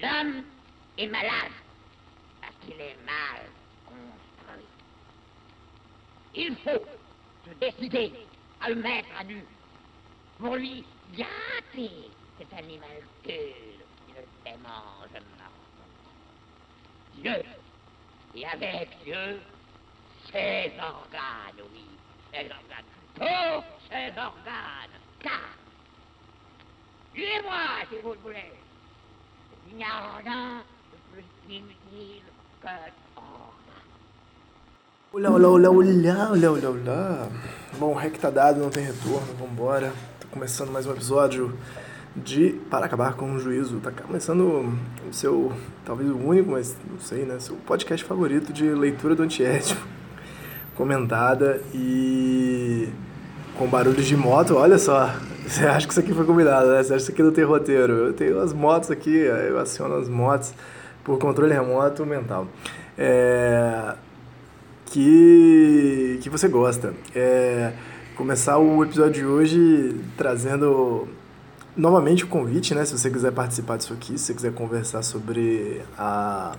L'homme est malade parce qu'il est mal construit. Il faut se décider à le mettre à nu pour lui gâter cet animal pur qui ne démange mort. Dieu, et avec Dieu, ses organes, oui, ses organes, tous ses organes, car, suivez-moi si vous le voulez, Olá, olá, olá, olá, olá, olá, olá. Bom, o rec tá dado, não tem retorno, vambora. Tá começando mais um episódio de Para Acabar com o Juízo. Tá começando o seu, talvez o único, mas não sei, né? Seu podcast favorito de leitura do antiético. Comentada e com barulhos de moto. Olha só, você acha que isso aqui foi combinado, né? Você acha que isso aqui não tem roteiro. Eu tenho as motos aqui, eu aciono as motos por controle remoto mental. É que, que você gosta. É, começar o episódio de hoje trazendo novamente o convite, né? Se você quiser participar disso aqui, se você quiser conversar sobre a,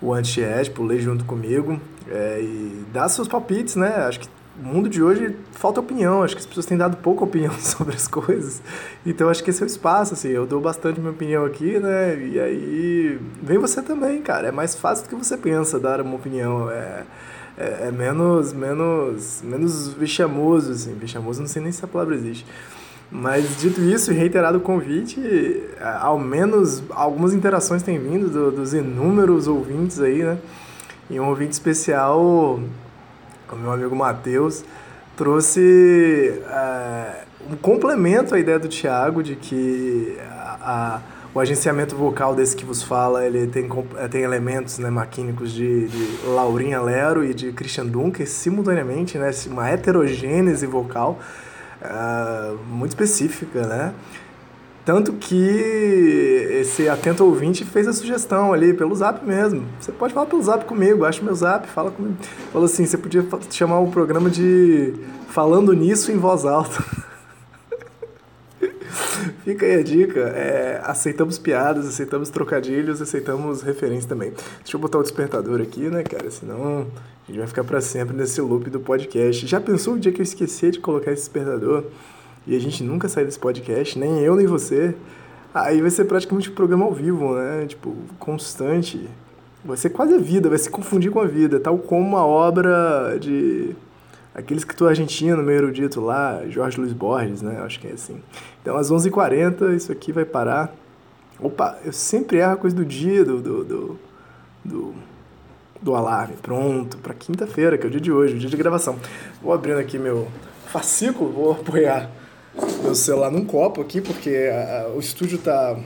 o antiético, ler junto comigo é, e dar seus palpites, né? Acho que o mundo de hoje falta opinião, acho que as pessoas têm dado pouca opinião sobre as coisas. Então acho que esse é o espaço, assim, eu dou bastante minha opinião aqui, né? E aí vem você também, cara. É mais fácil do que você pensa dar uma opinião. É, é, é menos, menos, menos vexamoso, assim. Vexamoso, não sei nem se a palavra existe. Mas dito isso, reiterado o convite, ao menos algumas interações têm vindo do, dos inúmeros ouvintes aí, né? E um ouvinte especial, o meu amigo Matheus, trouxe é, um complemento à ideia do Thiago de que a, a o agenciamento vocal desse que vos fala, ele tem, tem elementos né, maquínicos de, de Laurinha Lero e de Christian Dunker simultaneamente, né, uma heterogênese vocal uh, muito específica, né? Tanto que esse atento ouvinte fez a sugestão ali pelo zap mesmo. Você pode falar pelo zap comigo, acha meu zap, fala comigo. Falou assim, você podia chamar o programa de Falando Nisso em Voz Alta. Fica aí a dica. É, aceitamos piadas, aceitamos trocadilhos, aceitamos referências também. Deixa eu botar o despertador aqui, né, cara? Senão a gente vai ficar para sempre nesse loop do podcast. Já pensou o dia que eu esqueci de colocar esse despertador e a gente nunca sair desse podcast, nem eu nem você? Aí vai ser praticamente um programa ao vivo, né? Tipo, constante. Vai ser quase a vida, vai se confundir com a vida, tal como uma obra de aquele escritor argentino, meio erudito lá, Jorge Luiz Borges, né? Acho que é assim. Então, às 11h40, isso aqui vai parar. Opa, eu sempre erro a coisa do dia, do, do, do, do, do alarme. Pronto, para quinta-feira, que é o dia de hoje, o dia de gravação. Vou abrindo aqui meu fascículo, vou apoiar meu celular num copo aqui, porque o estúdio tá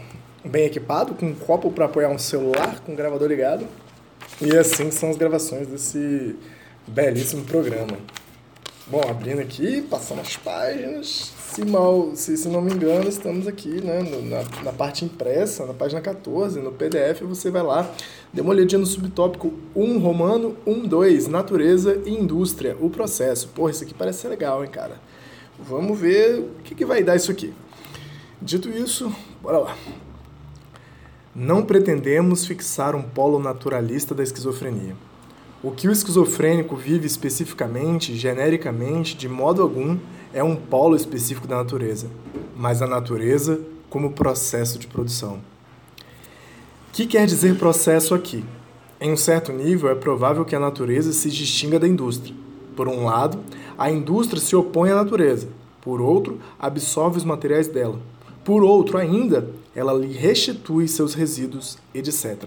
bem equipado, com um copo para apoiar um celular com um gravador ligado. E assim são as gravações desse belíssimo programa. Bom, abrindo aqui, passando as páginas. Se, mal, se, se não me engano, estamos aqui né, na, na parte impressa, na página 14, no PDF, você vai lá, dê uma olhadinha no subtópico 1 romano, 1, 2, natureza e indústria, o processo. Porra, isso aqui parece ser legal, hein, cara? Vamos ver o que, que vai dar isso aqui. Dito isso, bora lá. Não pretendemos fixar um polo naturalista da esquizofrenia. O que o esquizofrênico vive especificamente, genericamente, de modo algum, é um polo específico da natureza, mas a natureza como processo de produção. O que quer dizer processo aqui? Em um certo nível, é provável que a natureza se distinga da indústria. Por um lado, a indústria se opõe à natureza, por outro, absorve os materiais dela. Por outro ainda, ela lhe restitui seus resíduos, etc.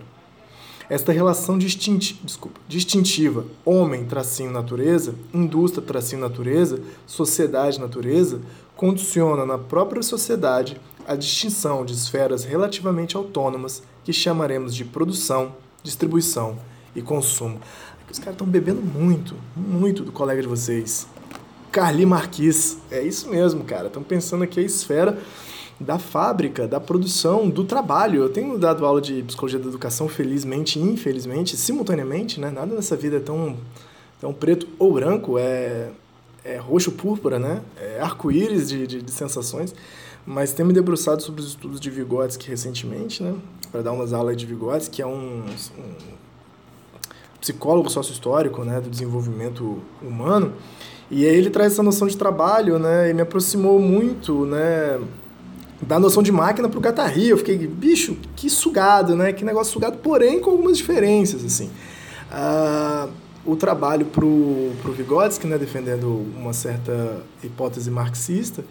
Esta relação distinti desculpa, distintiva homem-natureza, indústria-natureza, sociedade-natureza, condiciona na própria sociedade a distinção de esferas relativamente autônomas que chamaremos de produção, distribuição e consumo. Os caras estão bebendo muito, muito do colega de vocês. Carli Marquis. É isso mesmo, cara. Estão pensando aqui a esfera da fábrica, da produção, do trabalho. Eu tenho dado aula de psicologia da educação, felizmente e infelizmente, simultaneamente, né? Nada nessa vida é tão, tão preto ou branco, é, é roxo púrpura, né? É arco-íris de, de, de, sensações. mas tenho me debruçado sobre os estudos de Vygotsky recentemente, né? Para dar umas aulas de Vygotsky, que é um, um psicólogo sócio-histórico, né? Do desenvolvimento humano. E aí ele traz essa noção de trabalho, né? E me aproximou muito, né? Da noção de máquina para o Guattari. Eu fiquei, bicho, que sugado, né? Que negócio sugado, porém com algumas diferenças, assim. Ah, o trabalho para o Vygotsky, né, defendendo uma certa hipótese marxista,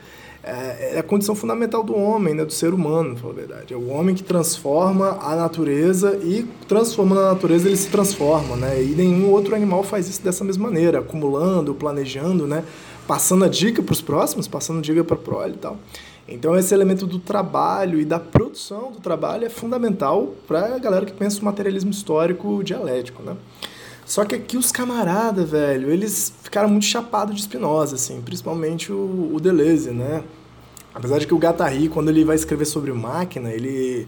é, é a condição fundamental do homem, né, do ser humano, para a verdade. É o homem que transforma a natureza e transformando a natureza ele se transforma, né? E nenhum outro animal faz isso dessa mesma maneira, acumulando, planejando, né? Passando a dica para os próximos, passando a dica para a prole e tal. Então esse elemento do trabalho e da produção do trabalho é fundamental para a galera que pensa o materialismo histórico dialético, né? Só que aqui os camaradas, velho, eles ficaram muito chapados de Spinoza, assim, principalmente o, o Deleuze, né? Apesar de que o Guattari, quando ele vai escrever sobre máquina, ele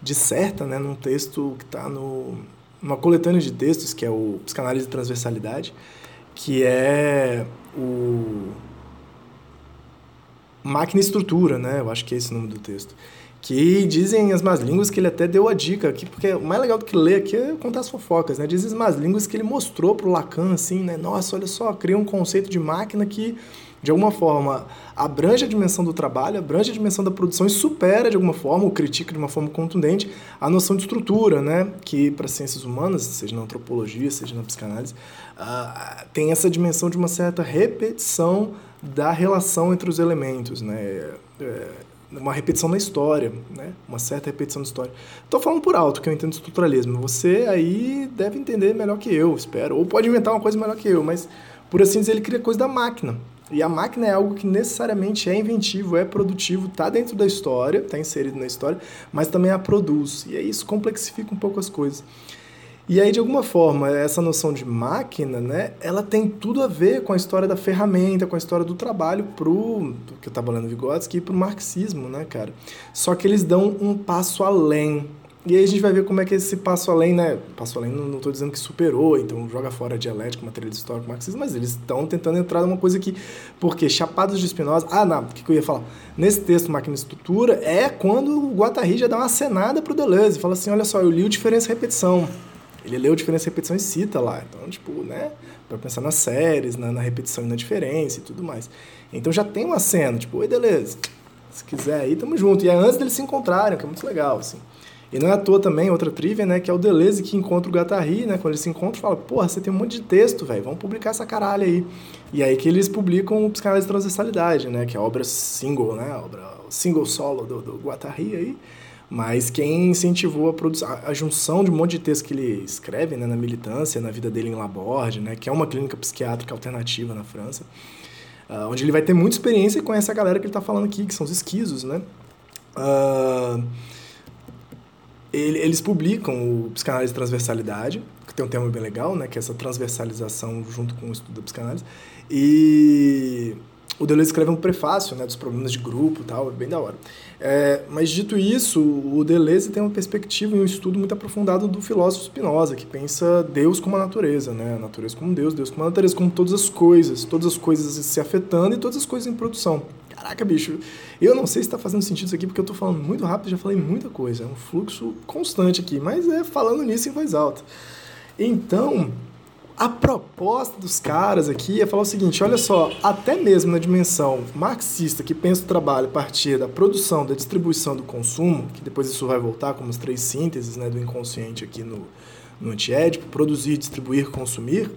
disserta, né, num texto que está no numa coletânea de textos, que é o Psicanálise de Transversalidade, que é o Máquina e Estrutura, né? Eu acho que é esse o nome do texto que dizem as más línguas que ele até deu a dica aqui, porque o mais legal do que ler aqui é contar as fofocas, né? Dizem as más línguas que ele mostrou pro Lacan, assim, né? Nossa, olha só, cria um conceito de máquina que, de alguma forma, abrange a dimensão do trabalho, abrange a dimensão da produção e supera, de alguma forma, ou critica de uma forma contundente, a noção de estrutura, né? Que, para ciências humanas, seja na antropologia, seja na psicanálise, uh, tem essa dimensão de uma certa repetição da relação entre os elementos, né? É, uma repetição na história, né? uma certa repetição da história. Estou falando por alto, que eu entendo estruturalismo. Você aí deve entender melhor que eu, espero. Ou pode inventar uma coisa melhor que eu, mas, por assim dizer, ele cria coisa da máquina. E a máquina é algo que necessariamente é inventivo, é produtivo, está dentro da história, está inserido na história, mas também a produz. E aí isso complexifica um pouco as coisas. E aí, de alguma forma, essa noção de máquina, né, ela tem tudo a ver com a história da ferramenta, com a história do trabalho pro, que eu estava lendo Vygotsky, e pro marxismo, né, cara? Só que eles dão um passo além. E aí a gente vai ver como é que esse passo além, né, passo além não estou dizendo que superou, então joga fora a dialética, materialismo histórico, marxismo, mas eles estão tentando entrar numa coisa que, porque Chapados de Spinoza, ah, não, o que, que eu ia falar? Nesse texto, Máquina e Estrutura, é quando o Guattari já dá uma cenada pro Deleuze, fala assim, olha só, eu li o Diferença e Repetição, ele leu diferença repetição e cita lá. Então, tipo, né? Pra pensar nas séries, na, na, repetição e na diferença e tudo mais. Então já tem uma cena, tipo, oi, beleza. Se quiser aí, tamo junto. E é antes deles se encontrarem, que é muito legal, assim. E não é à toa também, outra trivia, né? Que é o Deleuze que encontra o Guattari, né? Quando eles se encontram, fala, porra, você tem um monte de texto, velho, vamos publicar essa caralho aí. E aí que eles publicam o Psicanálise de Transversalidade, né? Que é a obra single, né? A obra single solo do, do Guattari aí. Mas quem incentivou a, produção, a junção de um monte de texto que ele escreve né, na militância, na vida dele em Laborde, né, que é uma clínica psiquiátrica alternativa na França, uh, onde ele vai ter muita experiência com essa galera que ele está falando aqui, que são os esquisos. Né? Uh, ele, eles publicam o Psicanálise de Transversalidade, que tem um tema bem legal, né, que é essa transversalização junto com o estudo da psicanálise, e o Deleuze escreve um prefácio né, dos problemas de grupo tal, é bem da hora. É, mas dito isso, o Deleuze tem uma perspectiva e um estudo muito aprofundado do filósofo Spinoza, que pensa Deus como a natureza, né? A natureza como Deus, Deus como a natureza, como todas as coisas, todas as coisas se afetando e todas as coisas em produção. Caraca, bicho, eu não sei se está fazendo sentido isso aqui, porque eu estou falando muito rápido, já falei muita coisa, é um fluxo constante aqui, mas é falando nisso em voz alta. Então, a proposta dos caras aqui é falar o seguinte: olha só, até mesmo na dimensão marxista, que pensa o trabalho a partir da produção, da distribuição do consumo, que depois isso vai voltar como as três sínteses né, do inconsciente aqui no, no antiédipo: produzir, distribuir, consumir.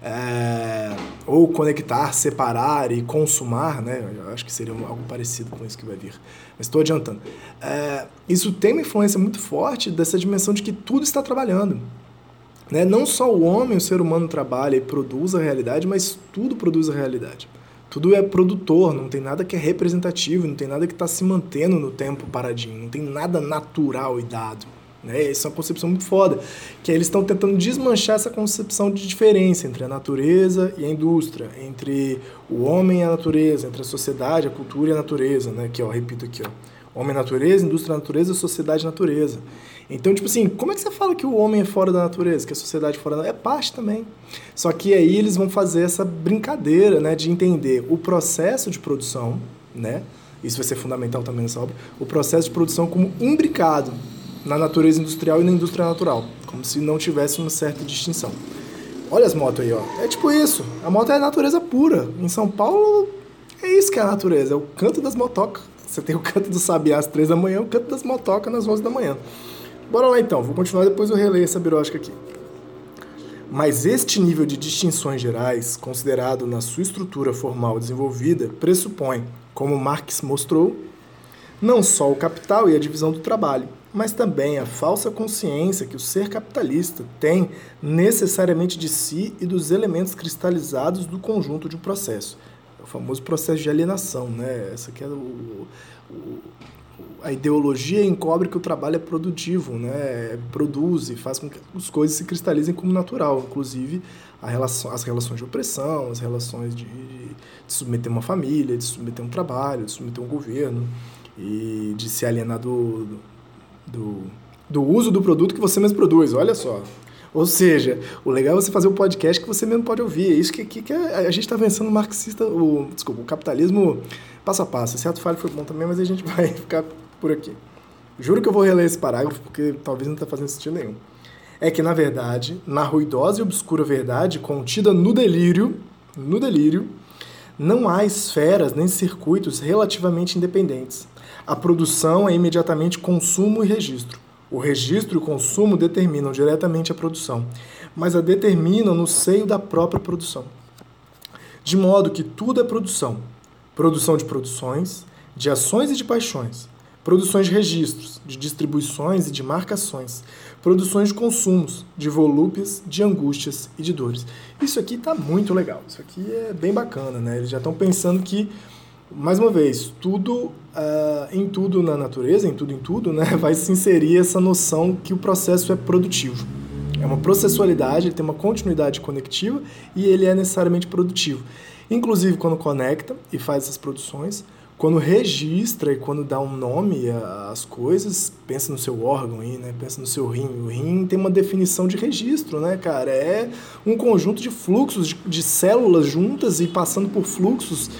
É, ou conectar, separar e consumar, né? Eu acho que seria algo parecido com isso que vai vir. Mas estou adiantando. É, isso tem uma influência muito forte dessa dimensão de que tudo está trabalhando. Né? Não só o homem, o ser humano trabalha e produz a realidade, mas tudo produz a realidade. Tudo é produtor, não tem nada que é representativo, não tem nada que está se mantendo no tempo paradinho, não tem nada natural e dado. Né? Essa é uma concepção muito foda, que eles estão tentando desmanchar essa concepção de diferença entre a natureza e a indústria, entre o homem e a natureza, entre a sociedade, a cultura e a natureza, né? que ó, repito aqui, ó, homem natureza, indústria natureza, sociedade natureza. Então, tipo assim, como é que você fala que o homem é fora da natureza, que a sociedade é fora da É parte também. Só que aí eles vão fazer essa brincadeira, né, de entender o processo de produção, né, isso vai ser fundamental também nessa obra, o processo de produção como imbricado na natureza industrial e na indústria natural, como se não tivesse uma certa distinção. Olha as motos aí, ó. É tipo isso. A moto é a natureza pura. Em São Paulo, é isso que é a natureza. É o canto das motocas. Você tem o canto do sabiá às três da manhã, o canto das motocas nas onze da manhã. Bora lá então. Vou continuar depois eu releio essa birótica aqui. Mas este nível de distinções gerais, considerado na sua estrutura formal desenvolvida, pressupõe, como Marx mostrou, não só o capital e a divisão do trabalho, mas também a falsa consciência que o ser capitalista tem necessariamente de si e dos elementos cristalizados do conjunto de um processo. É o famoso processo de alienação, né? Essa aqui é o, o, a ideologia encobre que o trabalho é produtivo, né? Produz e faz com que as coisas se cristalizem como natural, inclusive relação, as relações de opressão, as relações de, de submeter uma família, de submeter um trabalho, de submeter um governo e de se alienar do, do, do uso do produto que você mesmo produz. Olha só. Ou seja, o legal é você fazer um podcast que você mesmo pode ouvir. É isso que, que, que a gente está vencendo o marxista, o, desculpa, o capitalismo passo a passo. Esse ato falho foi bom também, mas a gente vai ficar por aqui. Juro que eu vou reler esse parágrafo porque talvez não está fazendo sentido nenhum. É que, na verdade, na ruidosa e obscura verdade contida no delírio, no delírio, não há esferas nem circuitos relativamente independentes a produção é imediatamente consumo e registro. O registro e o consumo determinam diretamente a produção, mas a determinam no seio da própria produção. De modo que tudo é produção: produção de produções, de ações e de paixões, produções de registros, de distribuições e de marcações, produções de consumos, de volúpias, de angústias e de dores. Isso aqui está muito legal, isso aqui é bem bacana, né? Eles já estão pensando que mais uma vez, tudo uh, em tudo na natureza, em tudo em tudo, né, vai se inserir essa noção que o processo é produtivo. É uma processualidade, ele tem uma continuidade conectiva e ele é necessariamente produtivo. Inclusive quando conecta e faz essas produções, quando registra e quando dá um nome às coisas, pensa no seu órgão aí, né? Pensa no seu rim. O rim tem uma definição de registro, né, cara? É um conjunto de fluxos de, de células juntas e passando por fluxos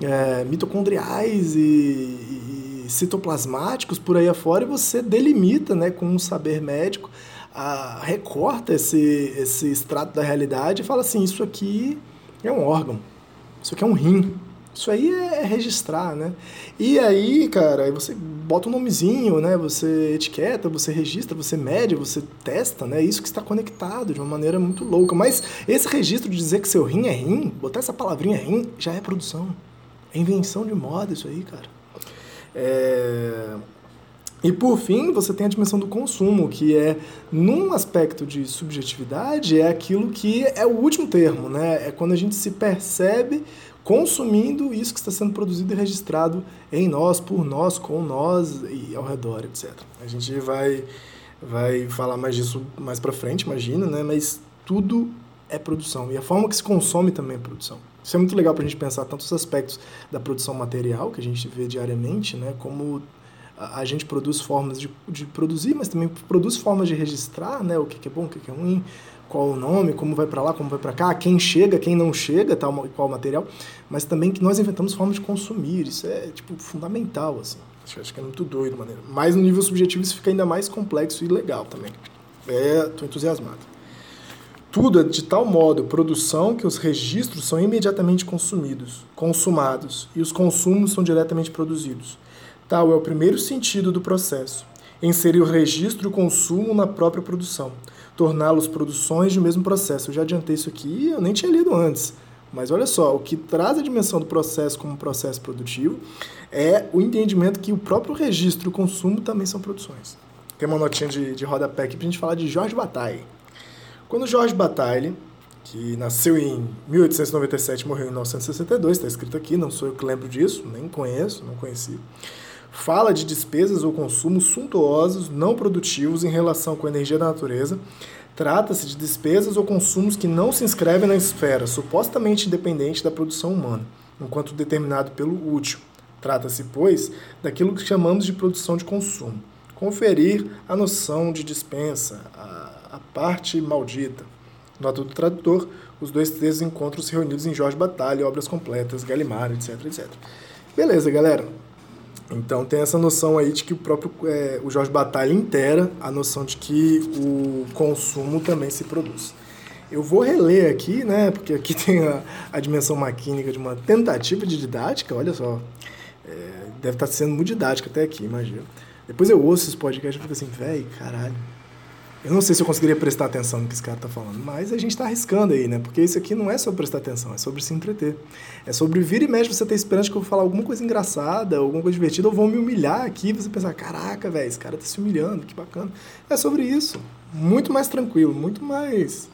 é, mitocondriais e, e, citoplasmáticos por aí afora, e você delimita né, com um saber médico, a, recorta esse, esse extrato da realidade e fala assim: isso aqui é um órgão, isso aqui é um rim. Isso aí é, é registrar, né? E aí, cara, você bota um nomezinho, né? Você etiqueta, você registra, você mede, você testa, né? Isso que está conectado de uma maneira muito louca. Mas esse registro de dizer que seu rim é rim, botar essa palavrinha rim, já é produção. É invenção de moda isso aí, cara. É... E por fim, você tem a dimensão do consumo, que é, num aspecto de subjetividade, é aquilo que é o último termo, né? É quando a gente se percebe consumindo isso que está sendo produzido e registrado em nós, por nós, com nós e ao redor, etc. A gente vai, vai falar mais disso mais para frente, imagina, né? Mas tudo é produção. E a forma que se consome também é produção. Isso é muito legal para a gente pensar tanto os aspectos da produção material, que a gente vê diariamente, né, como a, gente produz formas de, de produzir, mas também produz formas de registrar né, o que, que é bom, o que, que é ruim, qual o nome, como vai para lá, como vai para cá, quem chega, quem não chega, tal, qual material, mas também que nós inventamos formas de consumir. Isso é tipo fundamental, assim. Acho que é muito doido, maneira. Mas no nível subjetivo isso fica ainda mais complexo e legal também. É, tô entusiasmado. Tudo é de tal modo produção que os registros são imediatamente consumidos, consumados, e os consumos são diretamente produzidos. Tal é o primeiro sentido do processo. Inserir o registro e o consumo na própria produção, torná-los produções de mesmo processo. Eu já adiantei isso aqui, eu nem tinha lido antes. Mas olha só, o que traz a dimensão do processo como processo produtivo é o entendimento que o próprio registro e o consumo também são produções. Tem uma notinha de, de rodapé aqui para a gente falar de Jorge Bataille. Quando Georges Bataille, que nasceu em 1897 e morreu em 1962, está escrito aqui, não sou eu que lembro disso, nem conheço, não conheci, fala de despesas ou consumos suntuosos, não produtivos em relação com a energia da natureza, trata-se de despesas ou consumos que não se inscrevem na esfera supostamente independente da produção humana, enquanto determinado pelo útil. Trata-se, pois, daquilo que chamamos de produção de consumo. Conferir a noção de dispensa, a a parte maldita. Nota do tradutor, os dois textos encontram-se reunidos em Jorge Batalha, obras completas, Galimar, etc, etc. Beleza, galera. Então tem essa noção aí de que o próprio é, o Jorge Batalha inteira a noção de que o consumo também se produz. Eu vou reler aqui, né, porque aqui tem a, a dimensão maquínica de uma tentativa de didática, olha só, é, deve estar sendo muito didática até aqui, imagina. Depois eu ouço esse podcast e fico assim, velho, caralho, eu não sei se eu conseguiria prestar atenção no que esse cara está falando, mas a gente está arriscando aí, né? Porque isso aqui não é sobre prestar atenção, é sobre se entreter. É sobre vir e mexe você ter esperança que eu vou falar alguma coisa engraçada, alguma coisa divertida, ou vão me humilhar aqui você pensar, caraca, velho, esse cara tá se humilhando, que bacana. É sobre isso. Muito mais tranquilo, muito mais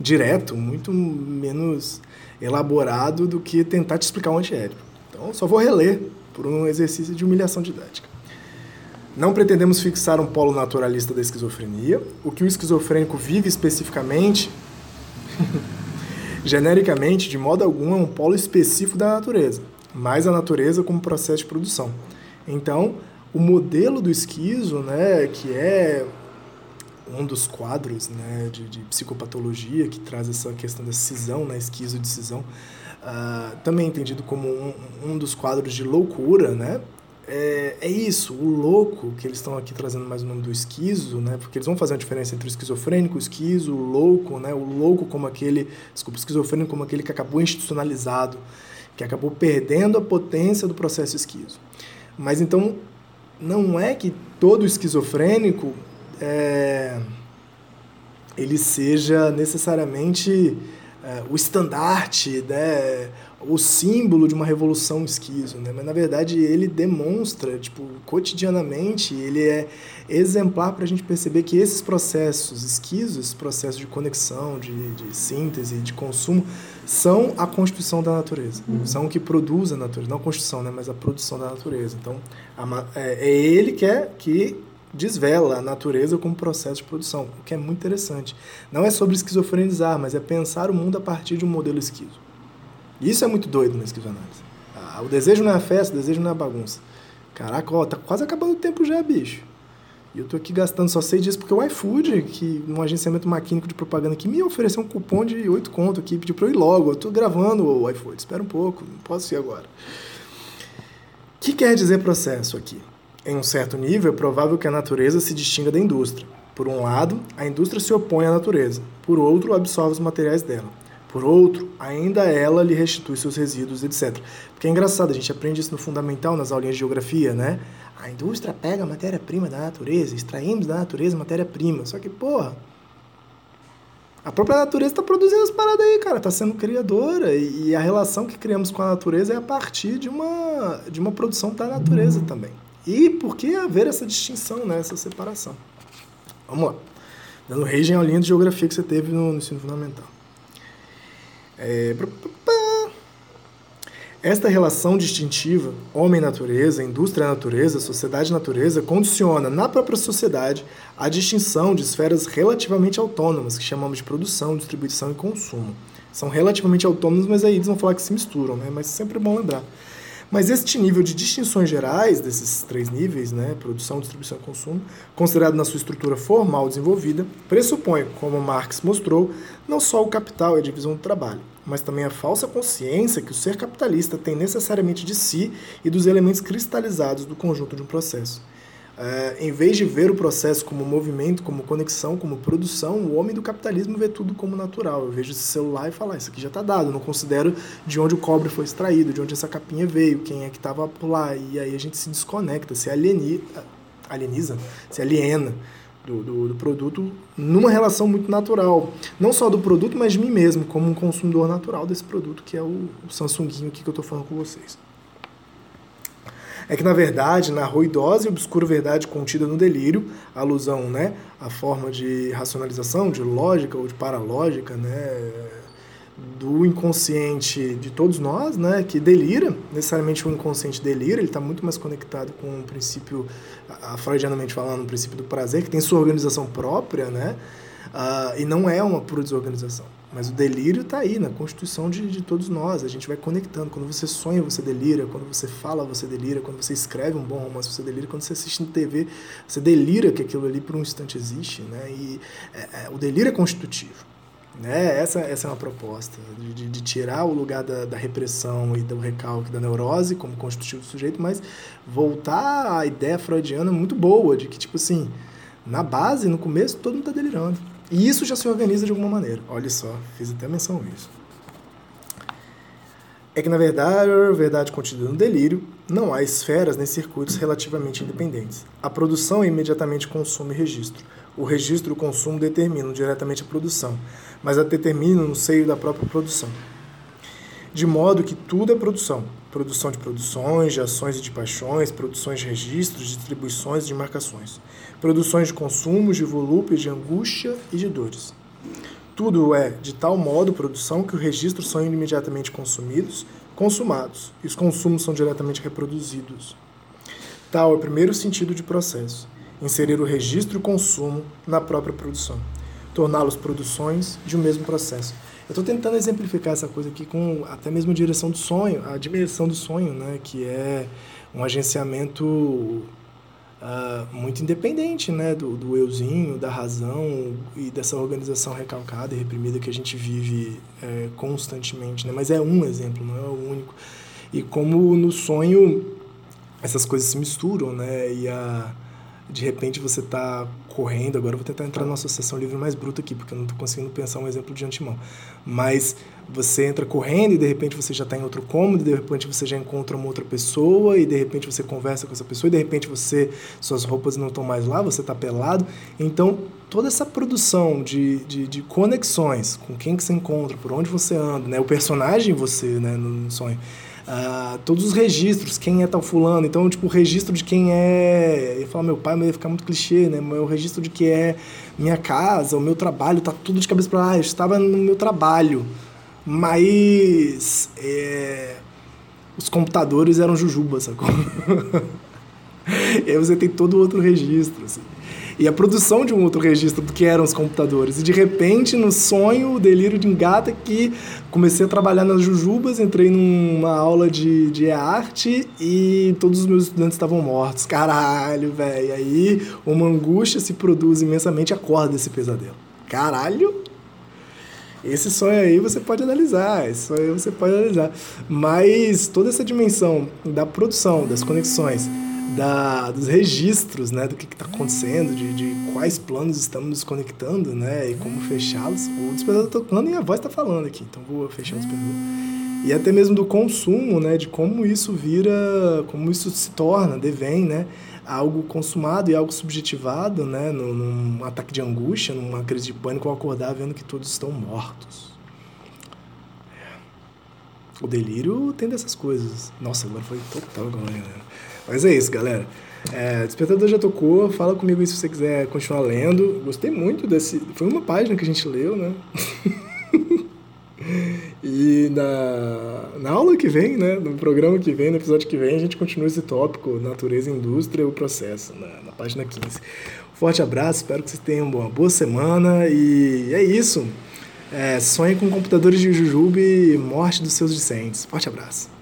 direto, muito menos elaborado do que tentar te explicar um antiético. Então, só vou reler por um exercício de humilhação didática. Não pretendemos fixar um polo naturalista da esquizofrenia. O que o esquizofrênico vive especificamente, genericamente, de modo algum, é um polo específico da natureza, mas a natureza como processo de produção. Então, o modelo do esquizo, né, que é um dos quadros né, de, de, psicopatologia que traz essa questão da cisão, né, esquizo de cisão, uh, também entendido como um, um dos quadros de loucura, né, é, é isso, o louco, que eles estão aqui trazendo mais o nome do esquizo, né? Porque eles vão fazer uma diferença entre o esquizofrênico, o esquizo, o louco, né? O louco como aquele, desculpa, o esquizofrênico como aquele que acabou institucionalizado, que acabou perdendo a potência do processo esquizo. Mas então, não é que todo esquizofrênico é, ele seja necessariamente é, o estandarte, né? O símbolo de uma revolução esquizo, né? Mas na verdade ele demonstra, tipo, cotidianamente, ele é exemplar para a gente perceber que esses processos esquisos, esses processos de conexão, de, de síntese, de consumo, são a constituição da natureza, uhum. são o que produz a natureza, não a constituição, né? Mas a produção da natureza. Então, a, é, é ele que é que desvela a natureza como processo de produção, o que é muito interessante. Não é sobre esquizofrenizar, mas é pensar o mundo a partir de um modelo esquizo. Isso é muito doido na esquizoanálise. Ah, o desejo não é festa, o desejo não é bagunça. Caraca, ó, tá quase acabando o tempo já, bicho. E eu tô aqui gastando, só sei disso porque o iFood, que um agenciamento maquínico de propaganda aqui, me ofereceu um cupom de 8 conto aqui, pediu pra eu ir logo. Eu tô gravando o iFood, espera um pouco, não posso ir agora. O que quer dizer processo aqui? Em um certo nível, é provável que a natureza se distinga da indústria. Por um lado, a indústria se opõe à natureza, por outro, absorve os materiais dela. Por outro, ainda ela lhe restitui seus resíduos, etc. Porque é engraçado, a gente aprende isso no fundamental, nas aulinhas de geografia, né? A indústria pega a matéria-prima da natureza, extraímos da natureza matéria-prima. Só que, porra, a própria natureza está produzindo as paradas aí, cara, está sendo criadora. E, a relação que criamos com a natureza é a partir de uma, de uma produção da natureza também. E por que haver essa distinção, né, essa separação? Vamos lá. Dando rage em aulinha de geografia que você teve no, no ensino fundamental. É... Esta relação distintiva, homem-natureza, indústria-natureza, sociedade-natureza, condiciona na própria sociedade a distinção de esferas relativamente autônomas, que chamamos de produção, distribuição e consumo. São relativamente autônomas, mas aí eles vão falar que se misturam, né? mas sempre é bom lembrar. Mas este nível de distinções gerais, desses três níveis, né, produção, distribuição e consumo, considerado na sua estrutura formal desenvolvida, pressupõe, como Marx mostrou, não só o capital e a divisão do trabalho, mas também a falsa consciência que o ser capitalista tem necessariamente de si e dos elementos cristalizados do conjunto de um processo. É, em vez de ver o processo como movimento, como conexão, como produção, o homem do capitalismo vê tudo como natural. Eu vejo esse celular e falo, ah, isso aqui já está dado, eu não considero de onde o cobre foi extraído, de onde essa capinha veio, quem é que estava por lá. E aí a gente se desconecta, se alieni, alieniza, se aliena do, do, do, produto numa relação muito natural. Não só do produto, mas de mim mesmo, como um consumidor natural desse produto, que é o, o Samsunguinho aqui que eu estou falando com vocês é que, na verdade, na ruidosa e obscura verdade contida no delírio, alusão né, à forma de racionalização, de lógica ou de paralógica, né, do inconsciente de todos nós, né, que delira, necessariamente o inconsciente delira, ele está muito mais conectado com o princípio, a, freudianamente falando, o princípio do prazer, que tem sua organização própria, né, uh, e não é uma pura desorganização. Mas o delírio está aí, na constituição de, de todos nós. A gente vai conectando. Quando você sonha, você delira. Quando você fala, você delira. Quando você escreve um bom romance, você delira. Quando você assiste na TV, você delira que aquilo ali por um instante existe. Né? E é, é, o delírio é constitutivo. Né? Essa, essa é uma proposta, de, de tirar o lugar da, da, repressão e do recalque da neurose como constitutivo do sujeito, mas voltar à ideia freudiana muito boa, de que, tipo assim, na base, no começo, todo mundo está delirando. E isso já se organiza de alguma maneira. Olha só, fiz até menção isso. É que, na verdade, a verdade contida no delírio, não há esferas nem circuitos relativamente independentes. A produção imediatamente consumo e registro. O registro e o consumo determinam diretamente a produção, mas a determinam no seio da própria produção. De modo que tudo é produção. Produção de produções, de ações e de paixões, produções de registros, distribuições e de marcações. Produções de consumos, de volúpias, de angústia e de dores. Tudo é de tal modo produção que os registros são imediatamente consumidos, consumados, e os consumos são diretamente reproduzidos. Tal é o primeiro sentido de processo: inserir o registro e o consumo na própria produção, torná-los produções de um mesmo processo. Eu estou tentando exemplificar essa coisa aqui com até mesmo a direção do sonho, a dimensão do sonho, né, que é um agenciamento uh, muito independente né, do, do euzinho, da razão e dessa organização recalcada e reprimida que a gente vive é, constantemente. Né? Mas é um exemplo, não é o único. E como no sonho essas coisas se misturam, né? E a, de repente você está correndo, agora eu vou tentar entrar numa associação livre mais bruta aqui, porque eu não estou conseguindo pensar um exemplo de antemão. Mas você entra correndo e de repente você já está em outro cômodo, de repente você já encontra uma outra pessoa e de repente você conversa com essa pessoa e de repente você suas roupas não estão mais lá, você está pelado. Então toda essa produção de, de, de, conexões com quem que você encontra, por onde você anda, né? o personagem você né, no sonho. Uh, todos os registros, quem é tal fulano. Então, tipo, o registro de quem é. Eu falar meu pai, mas ia ficar muito clichê, né? Mas o registro de que é minha casa, o meu trabalho, tá tudo de cabeça para lá. Eu estava no meu trabalho. Mas é, os computadores eram jujubas, sacou? e aí você tem todo outro registro, assim. E a produção de um outro registro do que eram os computadores. E de repente, no sonho, o delírio de engata que comecei a trabalhar nas jujubas, entrei numa aula de, de arte e todos os meus estudantes estavam mortos. Caralho, velho. Aí uma angústia se produz imensamente e acorda esse pesadelo. Caralho, esse sonho aí você pode analisar, esse sonho aí você pode analisar. Mas toda essa dimensão da produção, das conexões, da, dos registros, né, do que está acontecendo, de, de quais planos estamos nos conectando, né, e como fechá-los. O despertador está tocando e a voz está falando aqui, então vou fechar o despertador. E até mesmo do consumo, né, de como isso vira, como isso se torna, devém, né, algo consumado e algo subjetivado, né, num, num ataque de angústia, numa crise de pânico ao acordar vendo que todos estão mortos. O delírio tem dessas coisas. Nossa, agora foi total agora, galera. Mas é isso, galera. É, Despertador já tocou, fala comigo aí se você quiser continuar lendo. Gostei muito desse. Foi uma página que a gente leu, né? e na, na aula que vem, né? No programa que vem, no episódio que vem, a gente continua esse tópico: natureza, indústria e o processo, na, na página 15. Forte abraço, espero que vocês tenham uma boa semana e é isso. É, sonhe com computadores de Jujube e morte dos seus discentes. Forte abraço.